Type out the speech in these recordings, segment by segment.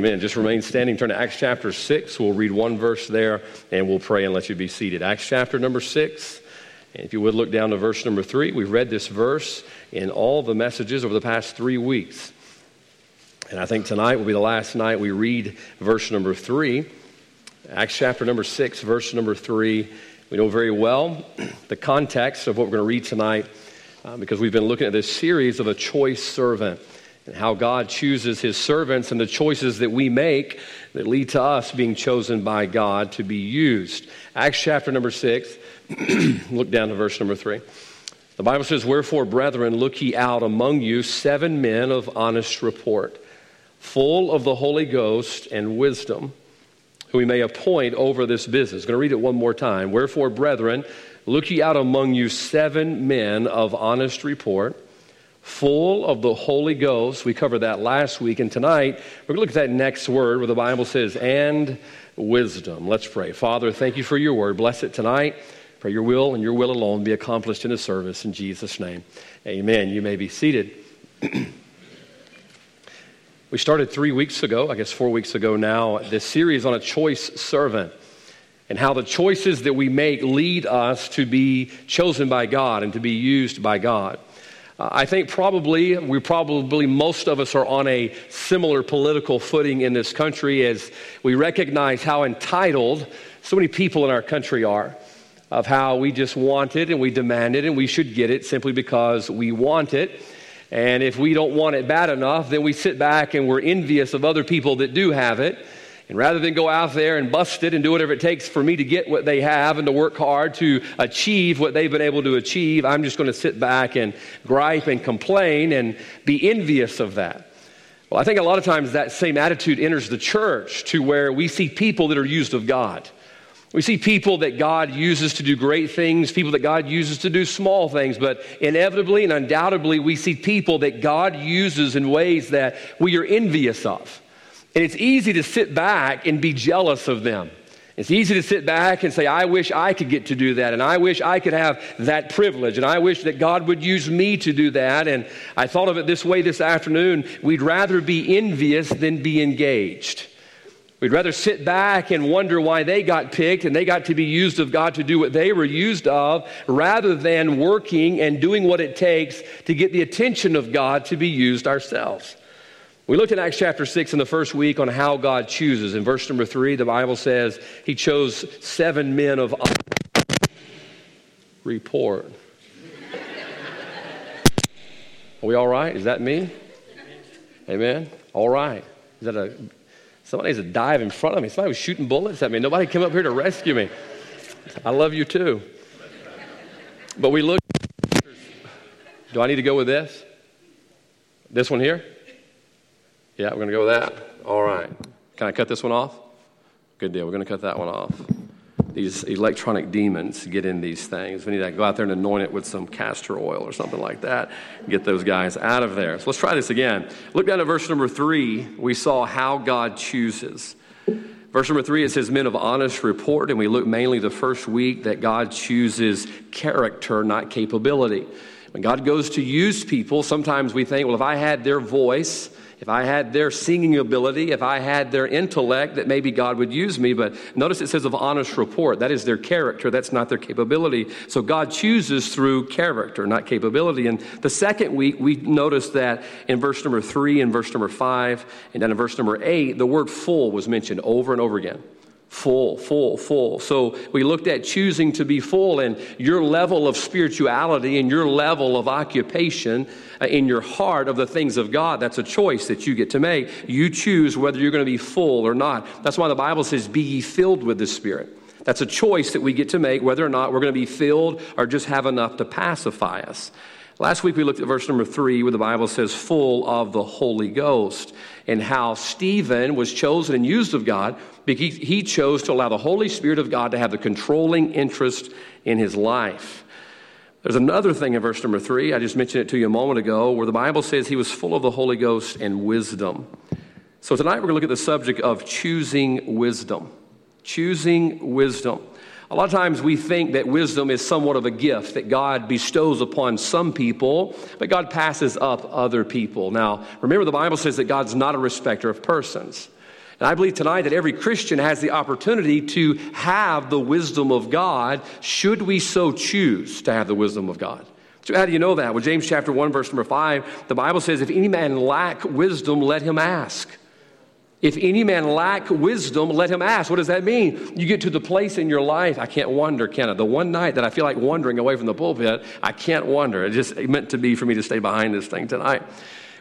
Amen. Just remain standing. Turn to Acts chapter 6. We'll read one verse there and we'll pray and let you be seated. Acts chapter number 6. And if you would look down to verse number 3, we've read this verse in all the messages over the past three weeks. And I think tonight will be the last night we read verse number 3. Acts chapter number 6, verse number 3. We know very well the context of what we're going to read tonight uh, because we've been looking at this series of a choice servant and how God chooses his servants and the choices that we make that lead to us being chosen by God to be used. Acts chapter number 6, look down to verse number 3. The Bible says, Wherefore, brethren, look ye out among you seven men of honest report, full of the Holy Ghost and wisdom, who we may appoint over this business. I'm going to read it one more time. Wherefore, brethren, look ye out among you seven men of honest report full of the Holy Ghost. We covered that last week, and tonight we're going to look at that next word where the Bible says, and wisdom. Let's pray. Father, thank you for your word. Bless it tonight. Pray your will and your will alone be accomplished in the service. In Jesus' name, amen. You may be seated. we started three weeks ago, I guess four weeks ago now, this series on a choice servant and how the choices that we make lead us to be chosen by God and to be used by God. I think probably, we probably, most of us are on a similar political footing in this country as we recognize how entitled so many people in our country are of how we just want it and we demand it and we should get it simply because we want it. And if we don't want it bad enough, then we sit back and we're envious of other people that do have it. And rather than go out there and bust it and do whatever it takes for me to get what they have and to work hard to achieve what they've been able to achieve, I'm just going to sit back and gripe and complain and be envious of that. Well, I think a lot of times that same attitude enters the church to where we see people that are used of God. We see people that God uses to do great things, people that God uses to do small things, but inevitably and undoubtedly, we see people that God uses in ways that we are envious of. And it's easy to sit back and be jealous of them. It's easy to sit back and say, I wish I could get to do that, and I wish I could have that privilege, and I wish that God would use me to do that. And I thought of it this way this afternoon we'd rather be envious than be engaged. We'd rather sit back and wonder why they got picked and they got to be used of God to do what they were used of, rather than working and doing what it takes to get the attention of God to be used ourselves. We looked at Acts chapter 6 in the first week on how God chooses. In verse number 3, the Bible says he chose seven men of report. Are we all right? Is that me? Amen. All right. Is that a somebody's a dive in front of me? Somebody was shooting bullets at me. Nobody came up here to rescue me. I love you too. But we look. Do I need to go with this? This one here? Yeah, we're going to go with that. All right. Can I cut this one off? Good deal. We're going to cut that one off. These electronic demons get in these things. We need to go out there and anoint it with some castor oil or something like that. Get those guys out of there. So let's try this again. Look down at verse number three. We saw how God chooses. Verse number three, it says, Men of honest report. And we look mainly the first week that God chooses character, not capability. When God goes to use people, sometimes we think, well, if I had their voice, if I had their singing ability, if I had their intellect, that maybe God would use me. But notice it says of honest report. That is their character, that's not their capability. So God chooses through character, not capability. And the second week, we noticed that in verse number three and verse number five, and then in verse number eight, the word full was mentioned over and over again full, full, full. So we looked at choosing to be full and your level of spirituality and your level of occupation uh, in your heart of the things of God. That's a choice that you get to make. You choose whether you're going to be full or not. That's why the Bible says, Be ye filled with the Spirit. That's a choice that we get to make whether or not we're going to be filled or just have enough to pacify us. Last week we looked at verse number three, where the Bible says, full of the Holy Ghost, and how Stephen was chosen and used of God because he chose to allow the Holy Spirit of God to have the controlling interest in his life. There's another thing in verse number three, I just mentioned it to you a moment ago, where the Bible says he was full of the Holy Ghost and wisdom. So tonight we're going to look at the subject of choosing wisdom. Choosing wisdom. A lot of times we think that wisdom is somewhat of a gift that God bestows upon some people, but God passes up other people. Now, remember the Bible says that God's not a respecter of persons. And I believe tonight that every Christian has the opportunity to have the wisdom of God, should we so choose to have the wisdom of God. So, how do you know that? Well, James chapter 1, verse number 5, the Bible says, If any man lack wisdom, let him ask. If any man lack wisdom, let him ask. What does that mean? You get to the place in your life, I can't wonder, can I? The one night that I feel like wandering away from the pulpit, I can't wonder. It just meant to be for me to stay behind this thing tonight.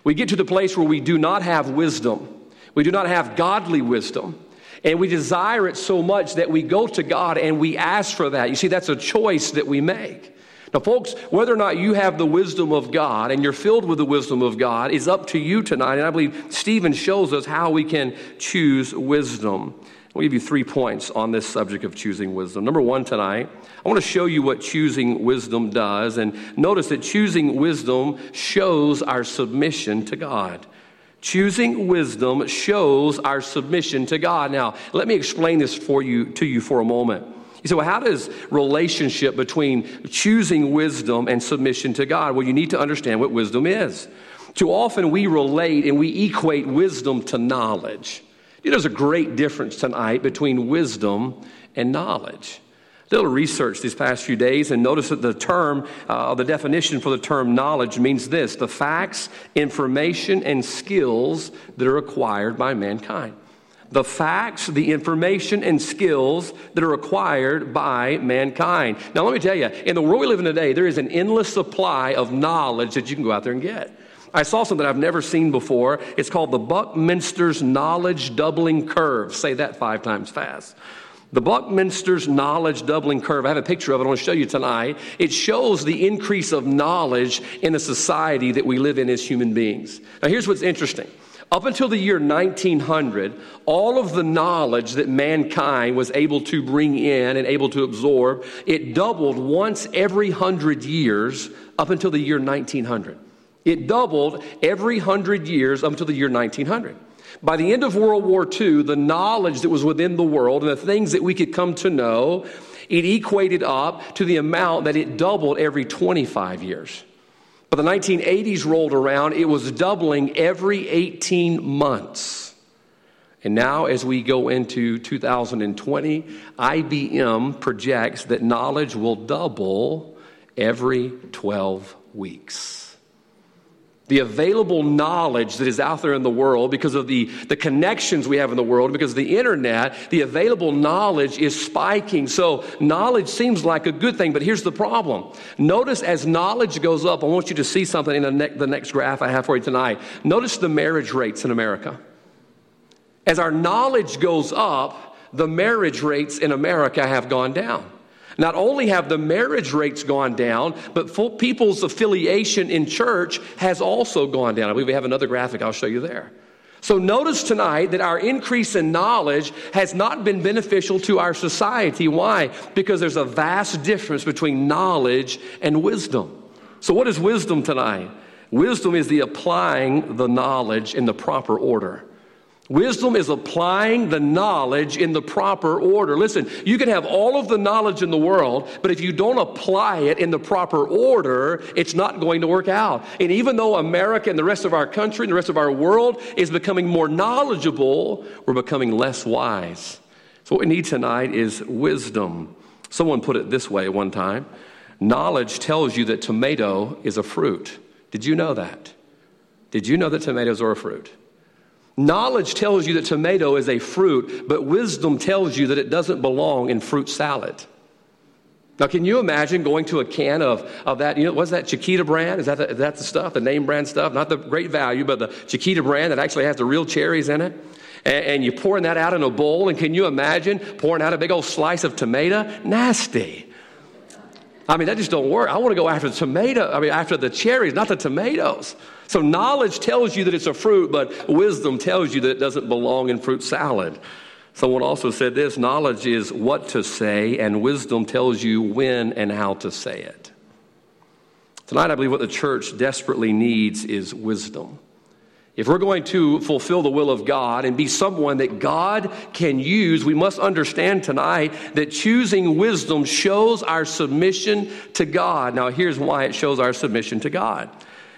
We get to the place where we do not have wisdom. We do not have godly wisdom. And we desire it so much that we go to God and we ask for that. You see, that's a choice that we make. Now, folks, whether or not you have the wisdom of God and you're filled with the wisdom of God is up to you tonight. And I believe Stephen shows us how we can choose wisdom. I'll give you three points on this subject of choosing wisdom. Number one tonight, I want to show you what choosing wisdom does. And notice that choosing wisdom shows our submission to God. Choosing wisdom shows our submission to God. Now, let me explain this for you to you for a moment. You say, well, how does relationship between choosing wisdom and submission to God? Well, you need to understand what wisdom is. Too often we relate and we equate wisdom to knowledge. You know, there's a great difference tonight between wisdom and knowledge. A little research these past few days and notice that the term, uh, the definition for the term knowledge means this the facts, information, and skills that are acquired by mankind the facts, the information, and skills that are acquired by mankind. Now, let me tell you, in the world we live in today, there is an endless supply of knowledge that you can go out there and get. I saw something I've never seen before. It's called the Buckminster's Knowledge Doubling Curve. Say that five times fast. The Buckminster's knowledge doubling curve, I have a picture of it I want to show you tonight. It shows the increase of knowledge in the society that we live in as human beings. Now, here's what's interesting. Up until the year 1900, all of the knowledge that mankind was able to bring in and able to absorb, it doubled once every hundred years up until the year 1900. It doubled every hundred years up until the year 1900. By the end of World War II, the knowledge that was within the world and the things that we could come to know, it equated up to the amount that it doubled every 25 years. But the 1980s rolled around, it was doubling every 18 months. And now, as we go into 2020, IBM projects that knowledge will double every 12 weeks the available knowledge that is out there in the world because of the, the connections we have in the world, because of the internet, the available knowledge is spiking. So, knowledge seems like a good thing, but here's the problem. Notice as knowledge goes up, I want you to see something in the, ne- the next graph I have for you tonight. Notice the marriage rates in America. As our knowledge goes up, the marriage rates in America have gone down. Not only have the marriage rates gone down, but people's affiliation in church has also gone down. I believe we have another graphic I'll show you there. So notice tonight that our increase in knowledge has not been beneficial to our society. Why? Because there's a vast difference between knowledge and wisdom. So, what is wisdom tonight? Wisdom is the applying the knowledge in the proper order. Wisdom is applying the knowledge in the proper order. Listen, you can have all of the knowledge in the world, but if you don't apply it in the proper order, it's not going to work out. And even though America and the rest of our country and the rest of our world is becoming more knowledgeable, we're becoming less wise. So, what we need tonight is wisdom. Someone put it this way one time knowledge tells you that tomato is a fruit. Did you know that? Did you know that tomatoes are a fruit? Knowledge tells you that tomato is a fruit, but wisdom tells you that it doesn't belong in fruit salad. Now, can you imagine going to a can of, of that? You know, what's that Chiquita brand? Is that, the, is that the stuff, the name brand stuff? Not the great value, but the Chiquita brand that actually has the real cherries in it? And, and you're pouring that out in a bowl, and can you imagine pouring out a big old slice of tomato? Nasty. I mean, that just don't work. I want to go after the tomato, I mean, after the cherries, not the tomatoes. So knowledge tells you that it's a fruit, but wisdom tells you that it doesn't belong in fruit salad. Someone also said this knowledge is what to say, and wisdom tells you when and how to say it. Tonight, I believe what the church desperately needs is wisdom. If we're going to fulfill the will of God and be someone that God can use, we must understand tonight that choosing wisdom shows our submission to God. Now, here's why it shows our submission to God.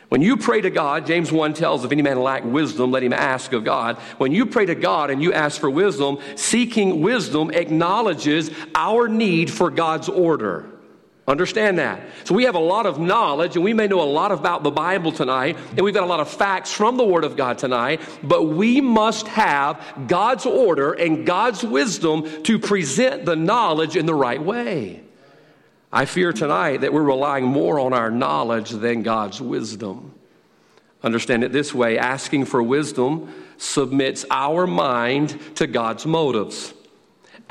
When you pray to God, James 1 tells, if any man lack wisdom, let him ask of God. When you pray to God and you ask for wisdom, seeking wisdom acknowledges our need for God's order. Understand that. So we have a lot of knowledge and we may know a lot about the Bible tonight and we've got a lot of facts from the Word of God tonight, but we must have God's order and God's wisdom to present the knowledge in the right way. I fear tonight that we're relying more on our knowledge than God's wisdom. Understand it this way asking for wisdom submits our mind to God's motives.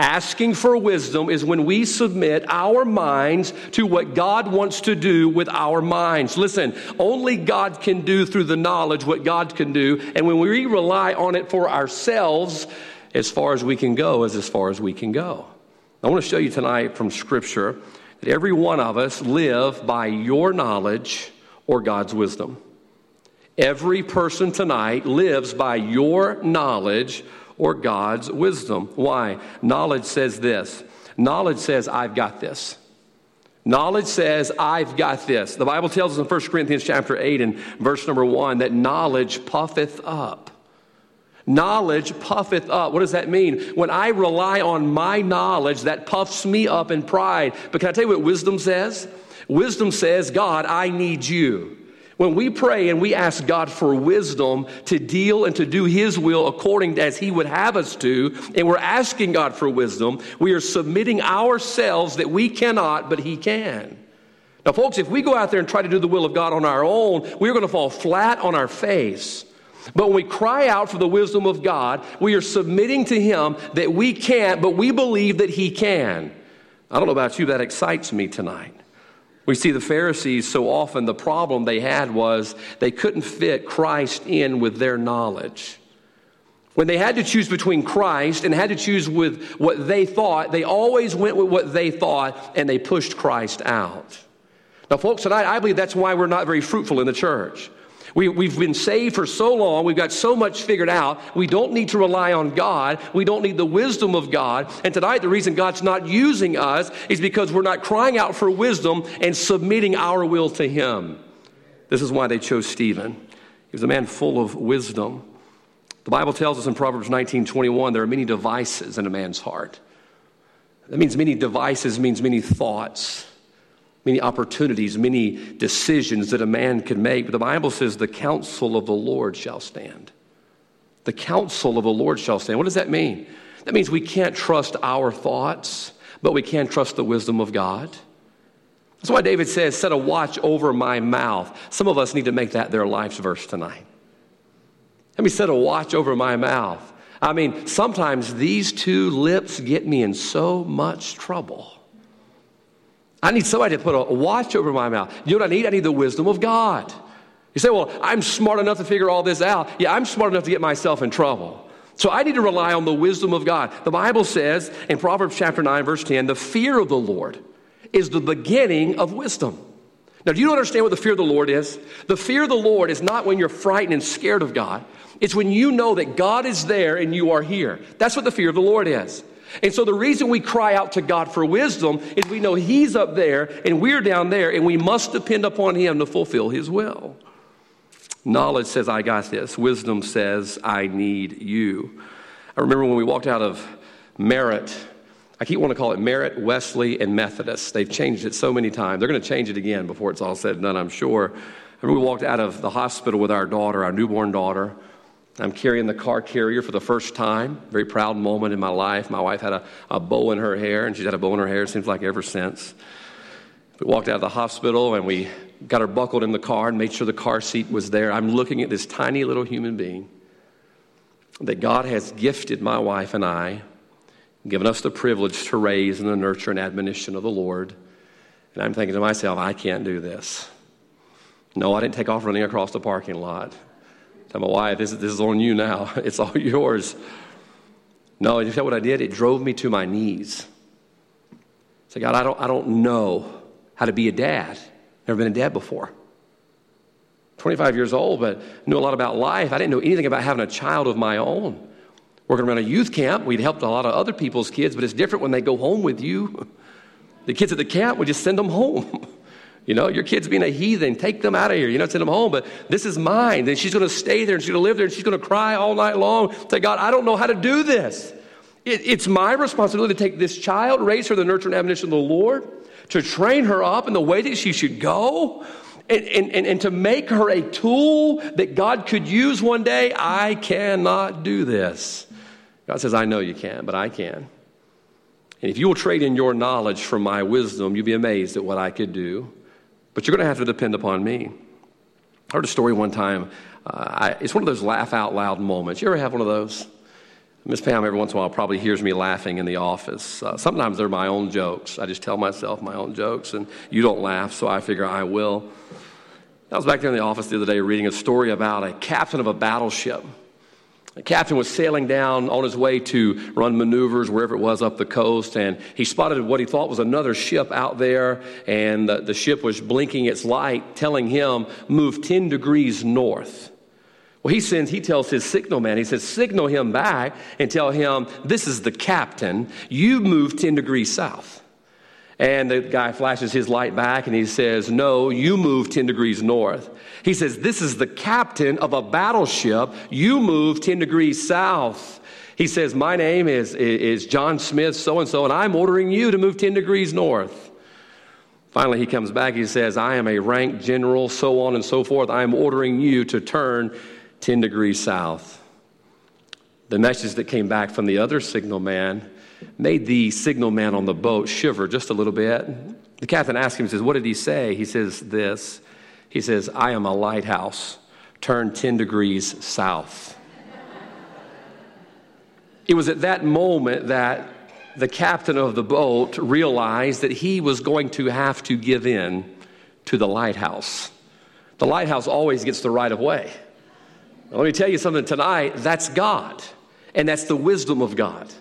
Asking for wisdom is when we submit our minds to what God wants to do with our minds. Listen, only God can do through the knowledge what God can do. And when we rely on it for ourselves, as far as we can go is as far as we can go. I want to show you tonight from Scripture that every one of us live by your knowledge or God's wisdom. Every person tonight lives by your knowledge or God's wisdom. Why? Knowledge says this knowledge says, I've got this. Knowledge says, I've got this. The Bible tells us in 1 Corinthians chapter 8 and verse number 1 that knowledge puffeth up. Knowledge puffeth up. What does that mean? When I rely on my knowledge, that puffs me up in pride. But can I tell you what wisdom says? Wisdom says, God, I need you. When we pray and we ask God for wisdom to deal and to do His will according as He would have us to, and we're asking God for wisdom, we are submitting ourselves that we cannot, but He can. Now, folks, if we go out there and try to do the will of God on our own, we're going to fall flat on our face. But when we cry out for the wisdom of God, we are submitting to Him that we can't, but we believe that He can. I don't know about you, that excites me tonight. We see the Pharisees so often, the problem they had was they couldn't fit Christ in with their knowledge. When they had to choose between Christ and had to choose with what they thought, they always went with what they thought and they pushed Christ out. Now, folks, tonight I believe that's why we're not very fruitful in the church. We, we've been saved for so long. We've got so much figured out. We don't need to rely on God. We don't need the wisdom of God. And tonight, the reason God's not using us is because we're not crying out for wisdom and submitting our will to Him. This is why they chose Stephen. He was a man full of wisdom. The Bible tells us in Proverbs 19 21, there are many devices in a man's heart. That means many devices, means many thoughts many opportunities, many decisions that a man can make. But the Bible says, the counsel of the Lord shall stand. The counsel of the Lord shall stand. What does that mean? That means we can't trust our thoughts, but we can trust the wisdom of God. That's why David says, Set a watch over my mouth. Some of us need to make that their life's verse tonight. Let me set a watch over my mouth. I mean, sometimes these two lips get me in so much trouble. I need somebody to put a watch over my mouth. You know what I need? I need the wisdom of God. You say, well, I'm smart enough to figure all this out. Yeah, I'm smart enough to get myself in trouble. So I need to rely on the wisdom of God. The Bible says in Proverbs chapter 9, verse 10, the fear of the Lord is the beginning of wisdom. Now, do you understand what the fear of the Lord is? The fear of the Lord is not when you're frightened and scared of God. It's when you know that God is there and you are here. That's what the fear of the Lord is. And so the reason we cry out to God for wisdom is we know He's up there and we're down there, and we must depend upon Him to fulfill His will. Knowledge says, I got this. Wisdom says, I need you. I remember when we walked out of Merit, I keep wanting to call it Merit, Wesley, and Methodist. They've changed it so many times. They're going to change it again before it's all said and done, I'm sure. I remember we walked out of the hospital with our daughter, our newborn daughter. I'm carrying the car carrier for the first time. Very proud moment in my life. My wife had a, a bow in her hair, and she's had a bow in her hair, seems like ever since. We walked out of the hospital and we got her buckled in the car and made sure the car seat was there. I'm looking at this tiny little human being that God has gifted my wife and I, given us the privilege to raise in the nurture and admonition of the Lord. And I'm thinking to myself, I can't do this. No, I didn't take off running across the parking lot. Tell my wife, this, this is on you now. It's all yours. No, you know what I did? It drove me to my knees. Say, God, I don't, I don't know how to be a dad. Never been a dad before. 25 years old, but knew a lot about life. I didn't know anything about having a child of my own. Working around a youth camp, we'd helped a lot of other people's kids, but it's different when they go home with you. The kids at the camp, we just send them home. You know, your kid's being a heathen. Take them out of here. You know, send them home. But this is mine. And she's going to stay there and she's going to live there and she's going to cry all night long. Say, God, I don't know how to do this. It, it's my responsibility to take this child, raise her the nurture and admonition of the Lord, to train her up in the way that she should go, and, and, and to make her a tool that God could use one day. I cannot do this. God says, I know you can, but I can. And if you will trade in your knowledge for my wisdom, you'll be amazed at what I could do. But you're going to have to depend upon me. I heard a story one time. Uh, I, it's one of those laugh out loud moments. You ever have one of those? Miss Pam, every once in a while, probably hears me laughing in the office. Uh, sometimes they're my own jokes. I just tell myself my own jokes, and you don't laugh, so I figure I will. I was back there in the office the other day reading a story about a captain of a battleship. The captain was sailing down on his way to run maneuvers wherever it was up the coast, and he spotted what he thought was another ship out there, and the, the ship was blinking its light, telling him, move 10 degrees north. Well, he sends, he tells his signal man, he says, signal him back and tell him, this is the captain, you move 10 degrees south. And the guy flashes his light back and he says, No, you move 10 degrees north. He says, This is the captain of a battleship. You move 10 degrees south. He says, My name is, is John Smith, so and so, and I'm ordering you to move 10 degrees north. Finally, he comes back. He says, I am a rank general, so on and so forth. I am ordering you to turn 10 degrees south. The message that came back from the other signal man made the signal man on the boat shiver just a little bit. The captain asked him, he says, What did he say? He says, This. He says, I am a lighthouse. Turn 10 degrees south. it was at that moment that the captain of the boat realized that he was going to have to give in to the lighthouse. The lighthouse always gets the right of way. Let me tell you something tonight that's God, and that's the wisdom of God.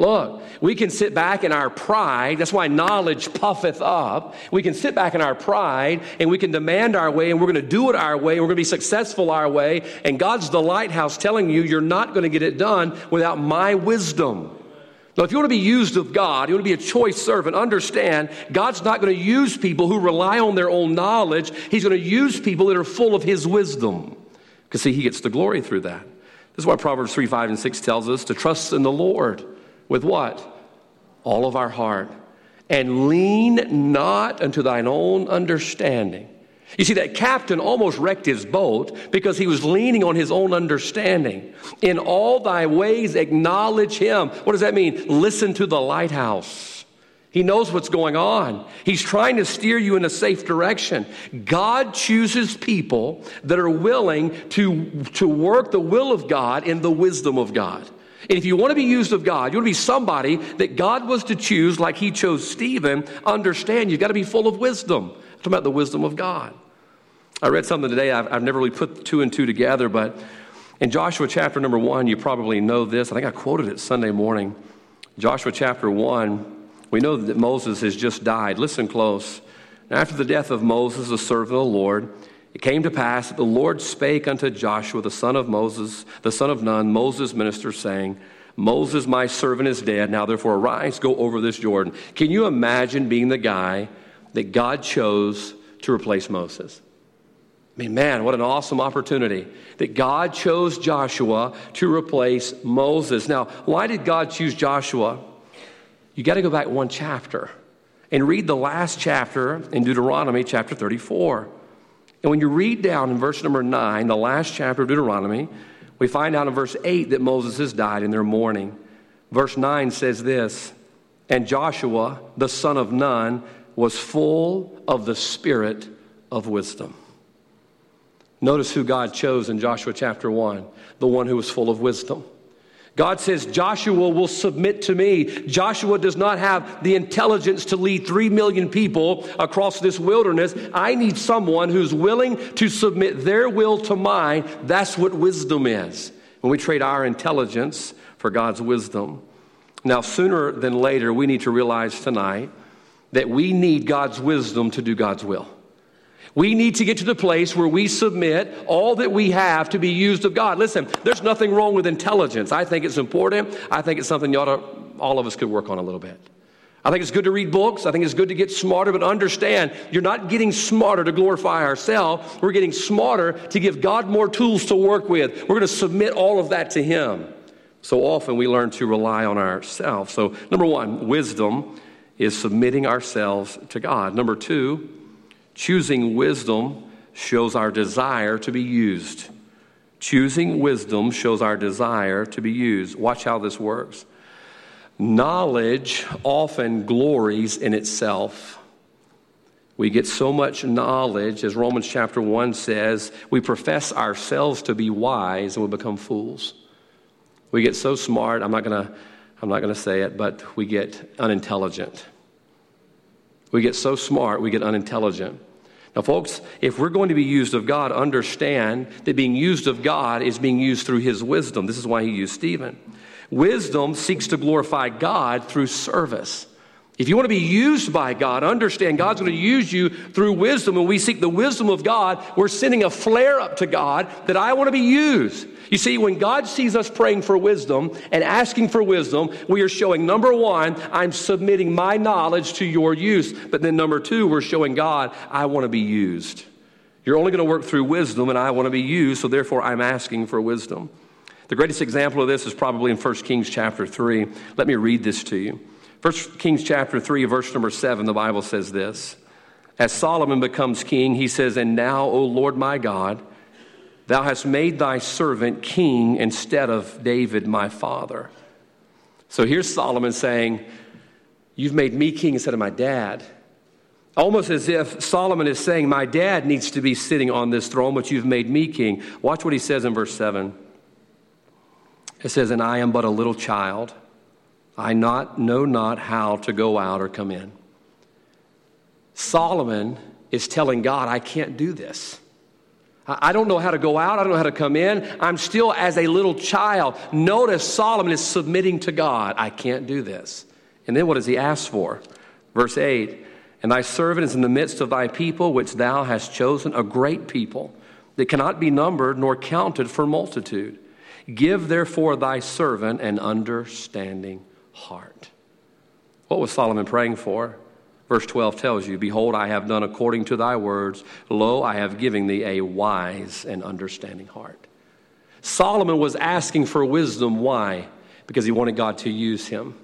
Look, we can sit back in our pride. That's why knowledge puffeth up. We can sit back in our pride and we can demand our way and we're going to do it our way and we're going to be successful our way. And God's the lighthouse telling you you're not going to get it done without my wisdom. Now, if you want to be used of God, you want to be a choice servant, understand God's not going to use people who rely on their own knowledge. He's going to use people that are full of His wisdom. Because, see, He gets the glory through that. This is why Proverbs 3, 5, and 6 tells us to trust in the Lord with what? All of our heart. And lean not unto thine own understanding. You see, that captain almost wrecked his boat because he was leaning on his own understanding. In all thy ways, acknowledge him. What does that mean? Listen to the lighthouse. He knows what's going on. He's trying to steer you in a safe direction. God chooses people that are willing to, to work the will of God in the wisdom of God. And if you want to be used of God, you want to be somebody that God was to choose, like He chose Stephen, understand you've got to be full of wisdom. I'm talking about the wisdom of God. I read something today, I've, I've never really put two and two together, but in Joshua chapter number one, you probably know this. I think I quoted it Sunday morning. Joshua chapter one, we know that Moses has just died. Listen close. After the death of Moses, the servant of the Lord, it came to pass that the Lord spake unto Joshua, the son of Moses, the son of Nun, Moses' minister, saying, Moses, my servant, is dead. Now, therefore, arise, go over this Jordan. Can you imagine being the guy that God chose to replace Moses? I mean, man, what an awesome opportunity that God chose Joshua to replace Moses. Now, why did God choose Joshua? You got to go back one chapter and read the last chapter in Deuteronomy, chapter 34. And when you read down in verse number 9, the last chapter of Deuteronomy, we find out in verse 8 that Moses has died in their mourning. Verse 9 says this And Joshua, the son of Nun, was full of the spirit of wisdom. Notice who God chose in Joshua chapter 1 the one who was full of wisdom. God says, Joshua will submit to me. Joshua does not have the intelligence to lead three million people across this wilderness. I need someone who's willing to submit their will to mine. That's what wisdom is. When we trade our intelligence for God's wisdom. Now, sooner than later, we need to realize tonight that we need God's wisdom to do God's will. We need to get to the place where we submit all that we have to be used of God. Listen, there's nothing wrong with intelligence. I think it's important. I think it's something you ought to, all of us could work on a little bit. I think it's good to read books. I think it's good to get smarter, but understand you're not getting smarter to glorify ourselves. We're getting smarter to give God more tools to work with. We're going to submit all of that to Him. So often we learn to rely on ourselves. So, number one, wisdom is submitting ourselves to God. Number two, choosing wisdom shows our desire to be used. Choosing wisdom shows our desire to be used. Watch how this works. Knowledge often glories in itself. We get so much knowledge, as Romans chapter 1 says, we profess ourselves to be wise and we become fools. We get so smart, I'm not going to I'm not going to say it, but we get unintelligent. We get so smart, we get unintelligent. Now, folks, if we're going to be used of God, understand that being used of God is being used through His wisdom. This is why He used Stephen. Wisdom seeks to glorify God through service. If you want to be used by God, understand God's going to use you through wisdom. When we seek the wisdom of God, we're sending a flare up to God that I want to be used. You see, when God sees us praying for wisdom and asking for wisdom, we are showing number one, I'm submitting my knowledge to your use. But then number two, we're showing God, I want to be used. You're only going to work through wisdom, and I want to be used, so therefore I'm asking for wisdom. The greatest example of this is probably in 1 Kings chapter 3. Let me read this to you. 1 Kings chapter 3, verse number 7, the Bible says this. As Solomon becomes king, he says, And now, O Lord my God, thou hast made thy servant king instead of David my father. So here's Solomon saying, You've made me king instead of my dad. Almost as if Solomon is saying, My dad needs to be sitting on this throne, but you've made me king. Watch what he says in verse 7. It says, And I am but a little child. I not, know not how to go out or come in. Solomon is telling God, I can't do this. I don't know how to go out. I don't know how to come in. I'm still as a little child. Notice Solomon is submitting to God. I can't do this. And then what does he ask for? Verse 8 And thy servant is in the midst of thy people, which thou hast chosen, a great people that cannot be numbered nor counted for multitude. Give therefore thy servant an understanding heart. What was Solomon praying for? Verse 12 tells you, Behold, I have done according to thy words. Lo, I have given thee a wise and understanding heart. Solomon was asking for wisdom. Why? Because he wanted God to use him.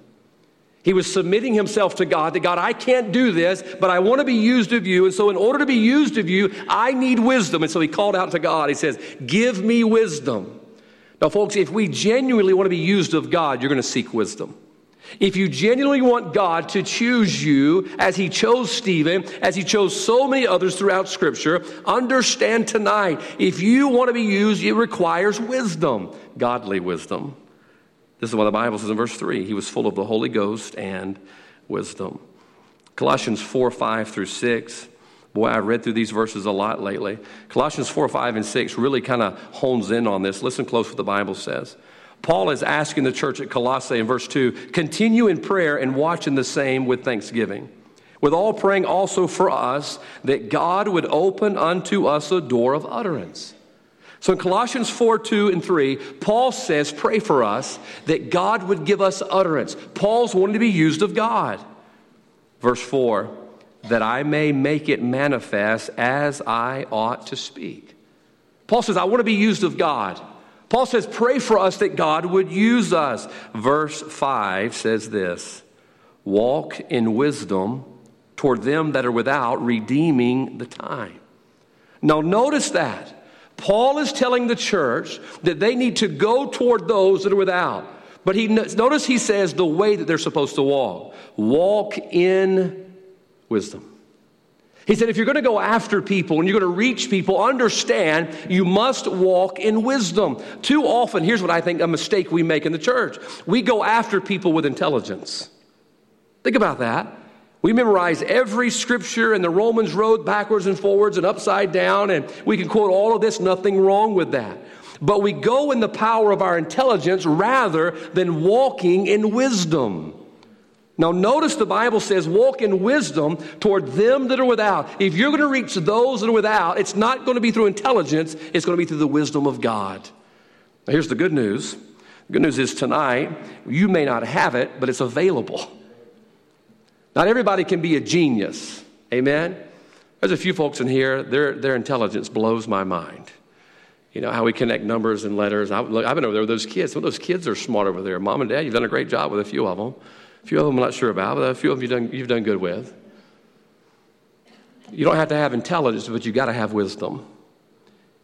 He was submitting himself to God, that God, I can't do this, but I want to be used of you. And so, in order to be used of you, I need wisdom. And so, he called out to God. He says, Give me wisdom. Now, folks, if we genuinely want to be used of God, you're going to seek wisdom. If you genuinely want God to choose you as He chose Stephen, as He chose so many others throughout Scripture, understand tonight if you want to be used, it requires wisdom, godly wisdom. This is why the Bible says in verse 3 He was full of the Holy Ghost and wisdom. Colossians 4 5 through 6. Boy, I've read through these verses a lot lately. Colossians 4, 5, and 6 really kind of hones in on this. Listen close what the Bible says. Paul is asking the church at Colossae in verse 2 continue in prayer and watching the same with thanksgiving. With all praying also for us that God would open unto us a door of utterance. So in Colossians 4 2 and 3, Paul says, Pray for us that God would give us utterance. Paul's wanting to be used of God. Verse 4 that I may make it manifest as I ought to speak. Paul says, I want to be used of God. Paul says, pray for us that God would use us. Verse 5 says this Walk in wisdom toward them that are without, redeeming the time. Now, notice that. Paul is telling the church that they need to go toward those that are without. But he notice he says the way that they're supposed to walk. Walk in wisdom. He said, if you're going to go after people and you're going to reach people, understand you must walk in wisdom. Too often, here's what I think a mistake we make in the church we go after people with intelligence. Think about that. We memorize every scripture and the Romans road backwards and forwards and upside down, and we can quote all of this, nothing wrong with that. But we go in the power of our intelligence rather than walking in wisdom. Now, notice the Bible says, walk in wisdom toward them that are without. If you're going to reach those that are without, it's not going to be through intelligence, it's going to be through the wisdom of God. Now, here's the good news. The good news is tonight, you may not have it, but it's available. Not everybody can be a genius. Amen? There's a few folks in here, their, their intelligence blows my mind. You know, how we connect numbers and letters. I, I've been over there with those kids. Some of those kids are smart over there. Mom and dad, you've done a great job with a few of them. A few of them I'm not sure about, but a few of them you've done, you've done good with. You don't have to have intelligence, but you've got to have wisdom.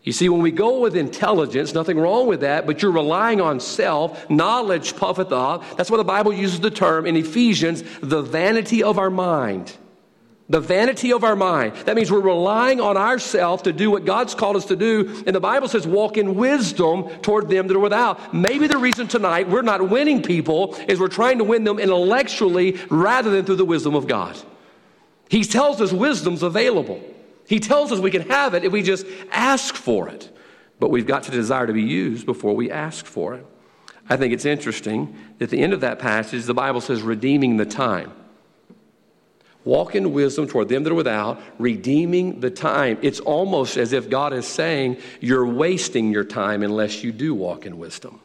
You see, when we go with intelligence, nothing wrong with that, but you're relying on self. Knowledge puffeth up. That's why the Bible uses the term in Ephesians, the vanity of our mind. The vanity of our mind. That means we're relying on ourselves to do what God's called us to do. And the Bible says, walk in wisdom toward them that are without. Maybe the reason tonight we're not winning people is we're trying to win them intellectually rather than through the wisdom of God. He tells us wisdom's available. He tells us we can have it if we just ask for it. But we've got to desire to be used before we ask for it. I think it's interesting that at the end of that passage, the Bible says, redeeming the time. Walk in wisdom toward them that are without, redeeming the time. It's almost as if God is saying, You're wasting your time unless you do walk in wisdom.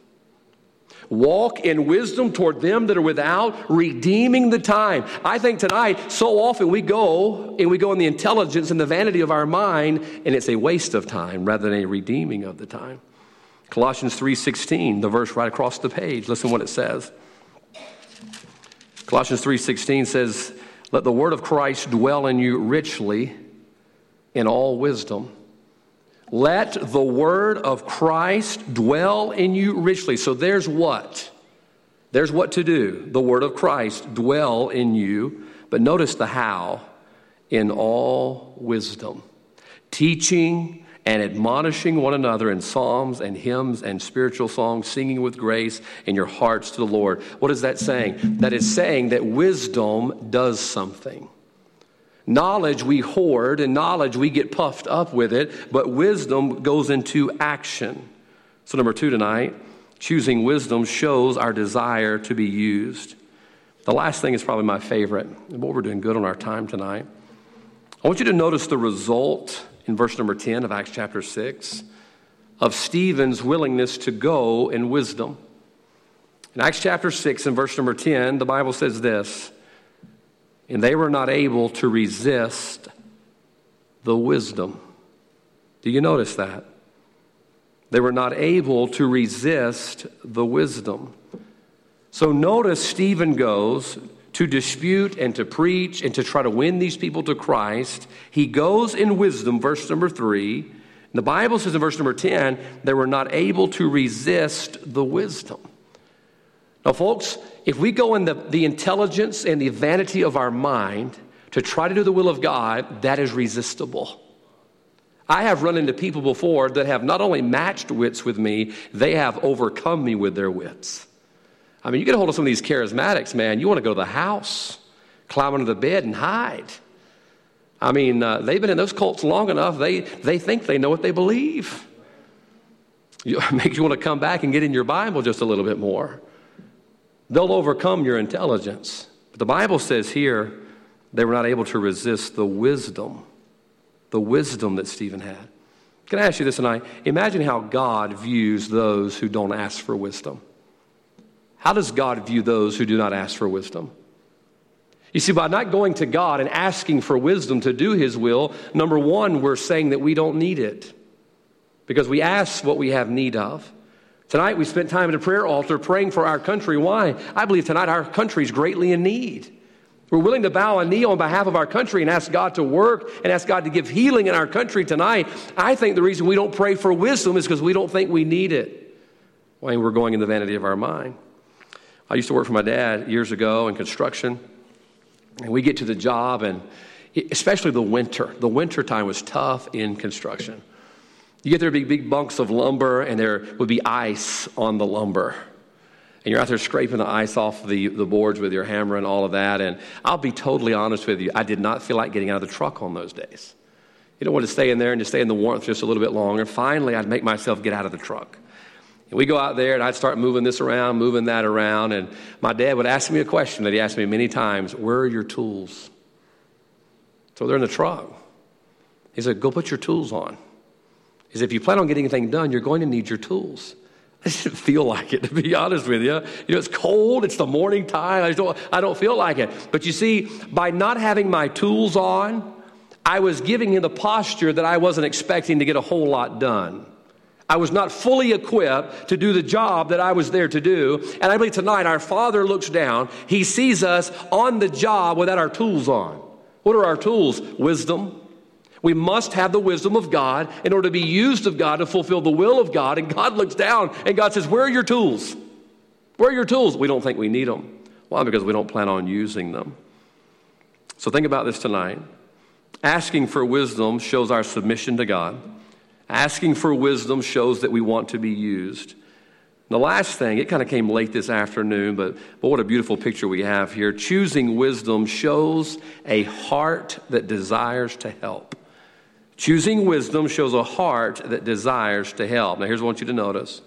Walk in wisdom toward them that are without, redeeming the time. I think tonight, so often we go and we go in the intelligence and the vanity of our mind, and it's a waste of time rather than a redeeming of the time. Colossians 3:16, the verse right across the page. Listen what it says. Colossians 3:16 says, "Let the word of Christ dwell in you richly in all wisdom." Let the word of Christ dwell in you richly. So there's what? There's what to do. The word of Christ dwell in you. But notice the how in all wisdom, teaching and admonishing one another in psalms and hymns and spiritual songs, singing with grace in your hearts to the Lord. What is that saying? That is saying that wisdom does something. Knowledge we hoard, and knowledge we get puffed up with it, but wisdom goes into action. So, number two tonight, choosing wisdom shows our desire to be used. The last thing is probably my favorite. What we're doing good on our time tonight. I want you to notice the result in verse number 10 of Acts chapter 6 of Stephen's willingness to go in wisdom. In Acts chapter 6 and verse number 10, the Bible says this and they were not able to resist the wisdom. Do you notice that? They were not able to resist the wisdom. So notice Stephen goes to dispute and to preach and to try to win these people to Christ. He goes in wisdom, verse number three. The Bible says in verse number 10, they were not able to resist the wisdom. Now, folks, if we go in the, the intelligence and the vanity of our mind to try to do the will of God, that is resistible. I have run into people before that have not only matched wits with me, they have overcome me with their wits. I mean, you get a hold of some of these charismatics, man, you want to go to the house, climb under the bed, and hide. I mean, uh, they've been in those cults long enough, they, they think they know what they believe. It makes you want to come back and get in your Bible just a little bit more. They'll overcome your intelligence. But the Bible says here they were not able to resist the wisdom, the wisdom that Stephen had. Can I ask you this tonight? Imagine how God views those who don't ask for wisdom. How does God view those who do not ask for wisdom? You see, by not going to God and asking for wisdom to do His will, number one, we're saying that we don't need it because we ask what we have need of. Tonight we spent time at a prayer altar praying for our country. Why? I believe tonight our country is greatly in need. We're willing to bow a knee on behalf of our country and ask God to work and ask God to give healing in our country tonight. I think the reason we don't pray for wisdom is because we don't think we need it. Why we're going in the vanity of our mind. I used to work for my dad years ago in construction, and we get to the job, and especially the winter. The winter time was tough in construction. You get there big, big bunks of lumber, and there would be ice on the lumber. And you're out there scraping the ice off the, the boards with your hammer and all of that. And I'll be totally honest with you, I did not feel like getting out of the truck on those days. You don't want to stay in there and just stay in the warmth just a little bit longer. Finally, I'd make myself get out of the truck. And we go out there, and I'd start moving this around, moving that around. And my dad would ask me a question that he asked me many times Where are your tools? So they're in the truck. He said, Go put your tools on is if you plan on getting anything done, you're going to need your tools. I just didn't feel like it, to be honest with you. You know, it's cold, it's the morning time, I don't, I don't feel like it. But you see, by not having my tools on, I was giving him the posture that I wasn't expecting to get a whole lot done. I was not fully equipped to do the job that I was there to do. And I believe tonight our Father looks down, He sees us on the job without our tools on. What are our tools? Wisdom. We must have the wisdom of God in order to be used of God to fulfill the will of God. And God looks down and God says, Where are your tools? Where are your tools? We don't think we need them. Why? Because we don't plan on using them. So think about this tonight. Asking for wisdom shows our submission to God. Asking for wisdom shows that we want to be used. The last thing, it kind of came late this afternoon, but, but what a beautiful picture we have here. Choosing wisdom shows a heart that desires to help. Choosing wisdom shows a heart that desires to help. Now, here's what I want you to notice.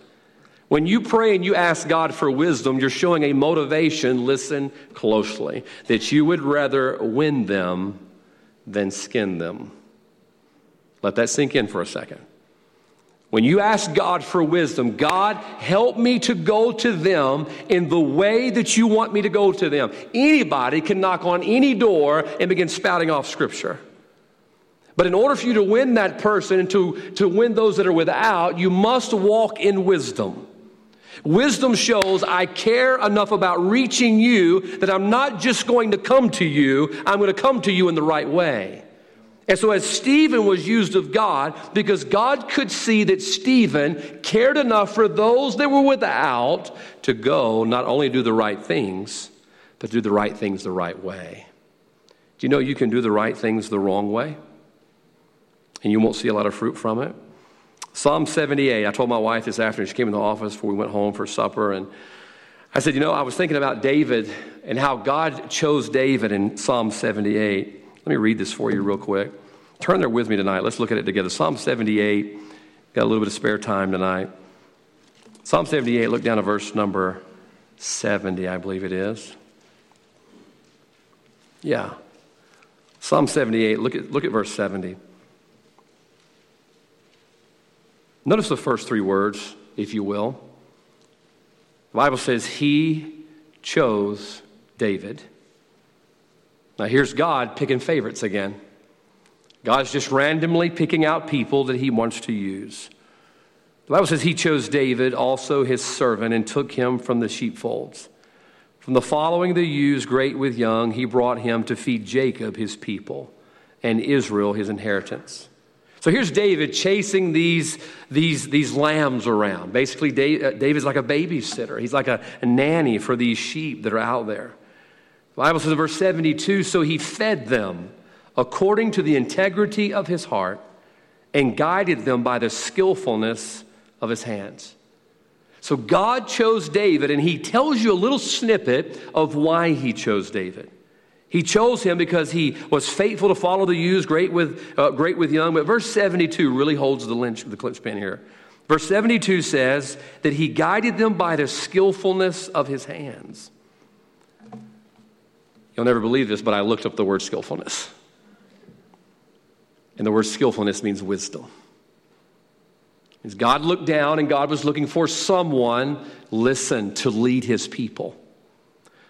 When you pray and you ask God for wisdom, you're showing a motivation, listen closely, that you would rather win them than skin them. Let that sink in for a second. When you ask God for wisdom, God, help me to go to them in the way that you want me to go to them. Anybody can knock on any door and begin spouting off scripture. But in order for you to win that person and to, to win those that are without, you must walk in wisdom. Wisdom shows I care enough about reaching you that I'm not just going to come to you, I'm going to come to you in the right way. And so, as Stephen was used of God, because God could see that Stephen cared enough for those that were without to go not only do the right things, but do the right things the right way. Do you know you can do the right things the wrong way? And you won't see a lot of fruit from it? Psalm 78. I told my wife this afternoon, she came in the office before we went home for supper, and I said, You know, I was thinking about David and how God chose David in Psalm 78. Let me read this for you real quick. Turn there with me tonight. Let's look at it together. Psalm 78. Got a little bit of spare time tonight. Psalm 78, look down to verse number 70, I believe it is. Yeah. Psalm 78, look at, look at verse 70. Notice the first three words, if you will. The Bible says, He chose David. Now, here's God picking favorites again. God's just randomly picking out people that he wants to use. The Bible says he chose David, also his servant, and took him from the sheepfolds. From the following the ewes, great with young, he brought him to feed Jacob, his people, and Israel, his inheritance. So here's David chasing these, these, these lambs around. Basically, uh, David's like a babysitter, he's like a, a nanny for these sheep that are out there. The Bible says in verse 72 so he fed them according to the integrity of his heart and guided them by the skillfulness of his hands. So God chose David, and he tells you a little snippet of why he chose David. He chose him because he was faithful to follow the ewes, great with, uh, great with young. But verse 72 really holds the, lynch, the clinch pin here. Verse 72 says that he guided them by the skillfulness of his hands. You'll never believe this, but I looked up the word skillfulness. And the word skillfulness means wisdom. As God looked down and God was looking for someone, listen, to lead his people.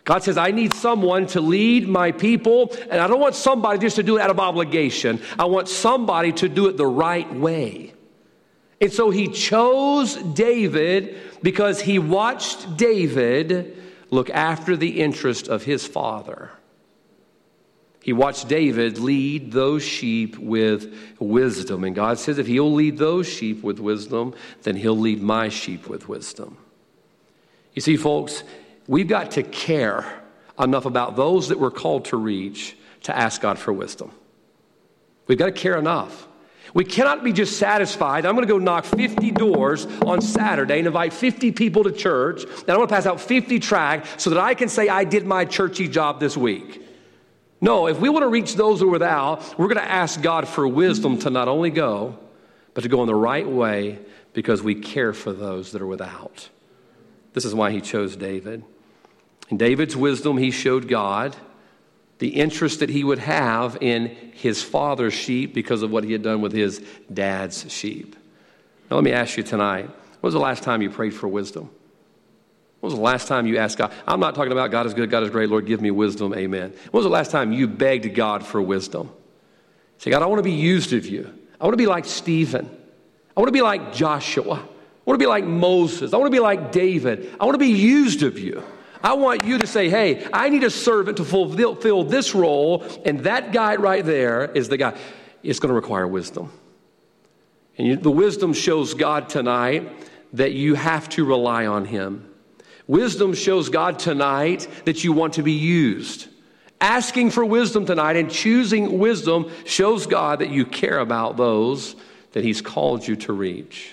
God says, I need someone to lead my people, and I don't want somebody just to do it out of obligation. I want somebody to do it the right way. And so he chose David because he watched David look after the interest of his father. He watched David lead those sheep with wisdom. And God says, if he'll lead those sheep with wisdom, then he'll lead my sheep with wisdom. You see, folks, we've got to care enough about those that we're called to reach to ask God for wisdom. We've got to care enough. We cannot be just satisfied. I'm going to go knock 50 doors on Saturday and invite 50 people to church, and I'm going to pass out 50 tracts so that I can say I did my churchy job this week. No, if we want to reach those who are without, we're going to ask God for wisdom to not only go, but to go in the right way because we care for those that are without. This is why he chose David. In David's wisdom, he showed God the interest that he would have in his father's sheep because of what he had done with his dad's sheep. Now, let me ask you tonight When was the last time you prayed for wisdom? When was the last time you asked God? I'm not talking about God is good, God is great, Lord, give me wisdom, amen. When was the last time you begged God for wisdom? Say, God, I want to be used of you. I want to be like Stephen. I want to be like Joshua. I want to be like Moses. I want to be like David. I want to be used of you. I want you to say, hey, I need a servant to fulfill this role, and that guy right there is the guy. It's going to require wisdom. And you, the wisdom shows God tonight that you have to rely on Him. Wisdom shows God tonight that you want to be used. Asking for wisdom tonight and choosing wisdom shows God that you care about those that He's called you to reach.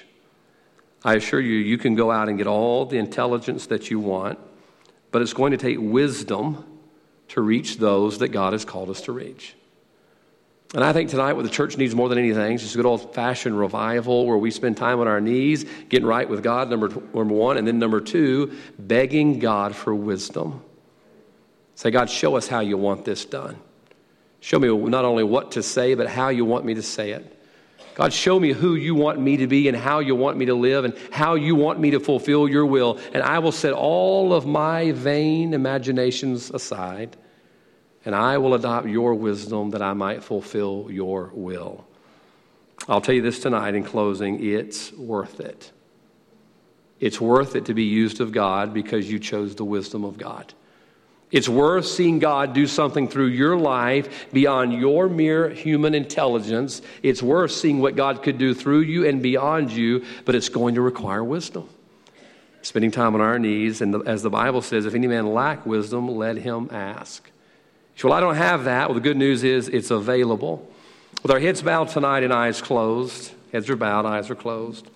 I assure you, you can go out and get all the intelligence that you want, but it's going to take wisdom to reach those that God has called us to reach. And I think tonight what the church needs more than anything is just a good old fashioned revival where we spend time on our knees, getting right with God, number, number one. And then number two, begging God for wisdom. Say, God, show us how you want this done. Show me not only what to say, but how you want me to say it. God, show me who you want me to be and how you want me to live and how you want me to fulfill your will. And I will set all of my vain imaginations aside and I will adopt your wisdom that I might fulfill your will. I'll tell you this tonight in closing it's worth it. It's worth it to be used of God because you chose the wisdom of God. It's worth seeing God do something through your life beyond your mere human intelligence. It's worth seeing what God could do through you and beyond you, but it's going to require wisdom. Spending time on our knees, and the, as the Bible says, if any man lack wisdom, let him ask. Well, I don't have that. Well, the good news is it's available. With our heads bowed tonight and eyes closed, heads are bowed, eyes are closed.